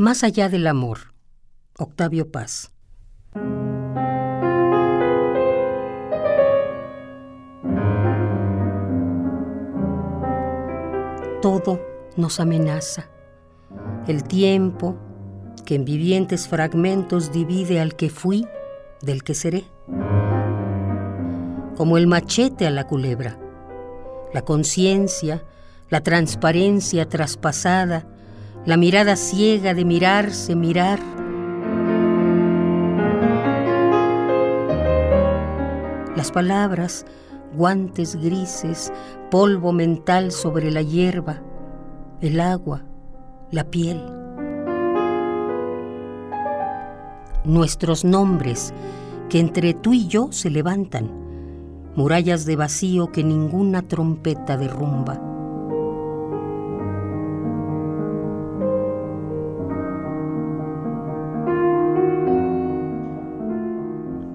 Más allá del amor. Octavio Paz. Todo nos amenaza. El tiempo, que en vivientes fragmentos divide al que fui del que seré. Como el machete a la culebra. La conciencia, la transparencia traspasada, la mirada ciega de mirarse, mirar. Las palabras, guantes grises, polvo mental sobre la hierba, el agua, la piel. Nuestros nombres, que entre tú y yo se levantan, murallas de vacío que ninguna trompeta derrumba.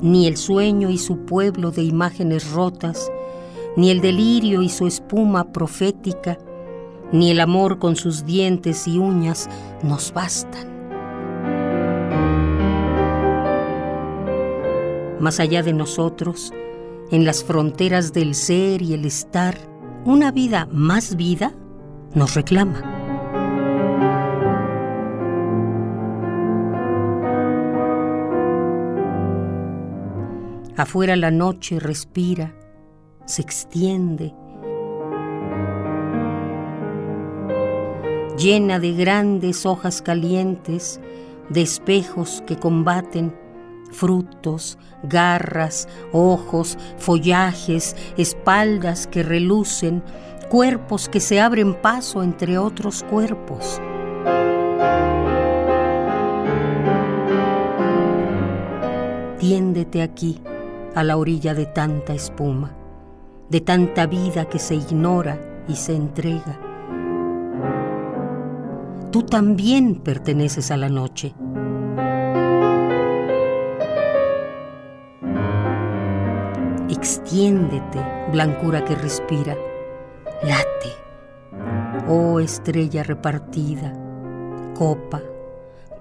Ni el sueño y su pueblo de imágenes rotas, ni el delirio y su espuma profética, ni el amor con sus dientes y uñas nos bastan. Más allá de nosotros, en las fronteras del ser y el estar, una vida más vida nos reclama. Afuera la noche respira, se extiende, llena de grandes hojas calientes, de espejos que combaten frutos, garras, ojos, follajes, espaldas que relucen, cuerpos que se abren paso entre otros cuerpos. Tiéndete aquí, a la orilla de tanta espuma, de tanta vida que se ignora y se entrega. Tú también perteneces a la noche Extiéndete, blancura que respira. Late, oh estrella repartida, copa,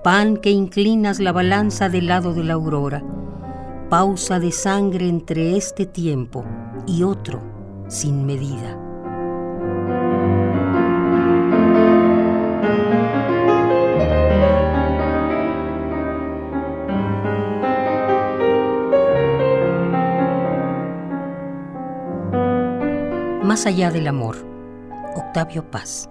pan que inclinas la balanza del lado de la aurora, pausa de sangre entre este tiempo y otro sin medida. Más allá del amor. Octavio Paz.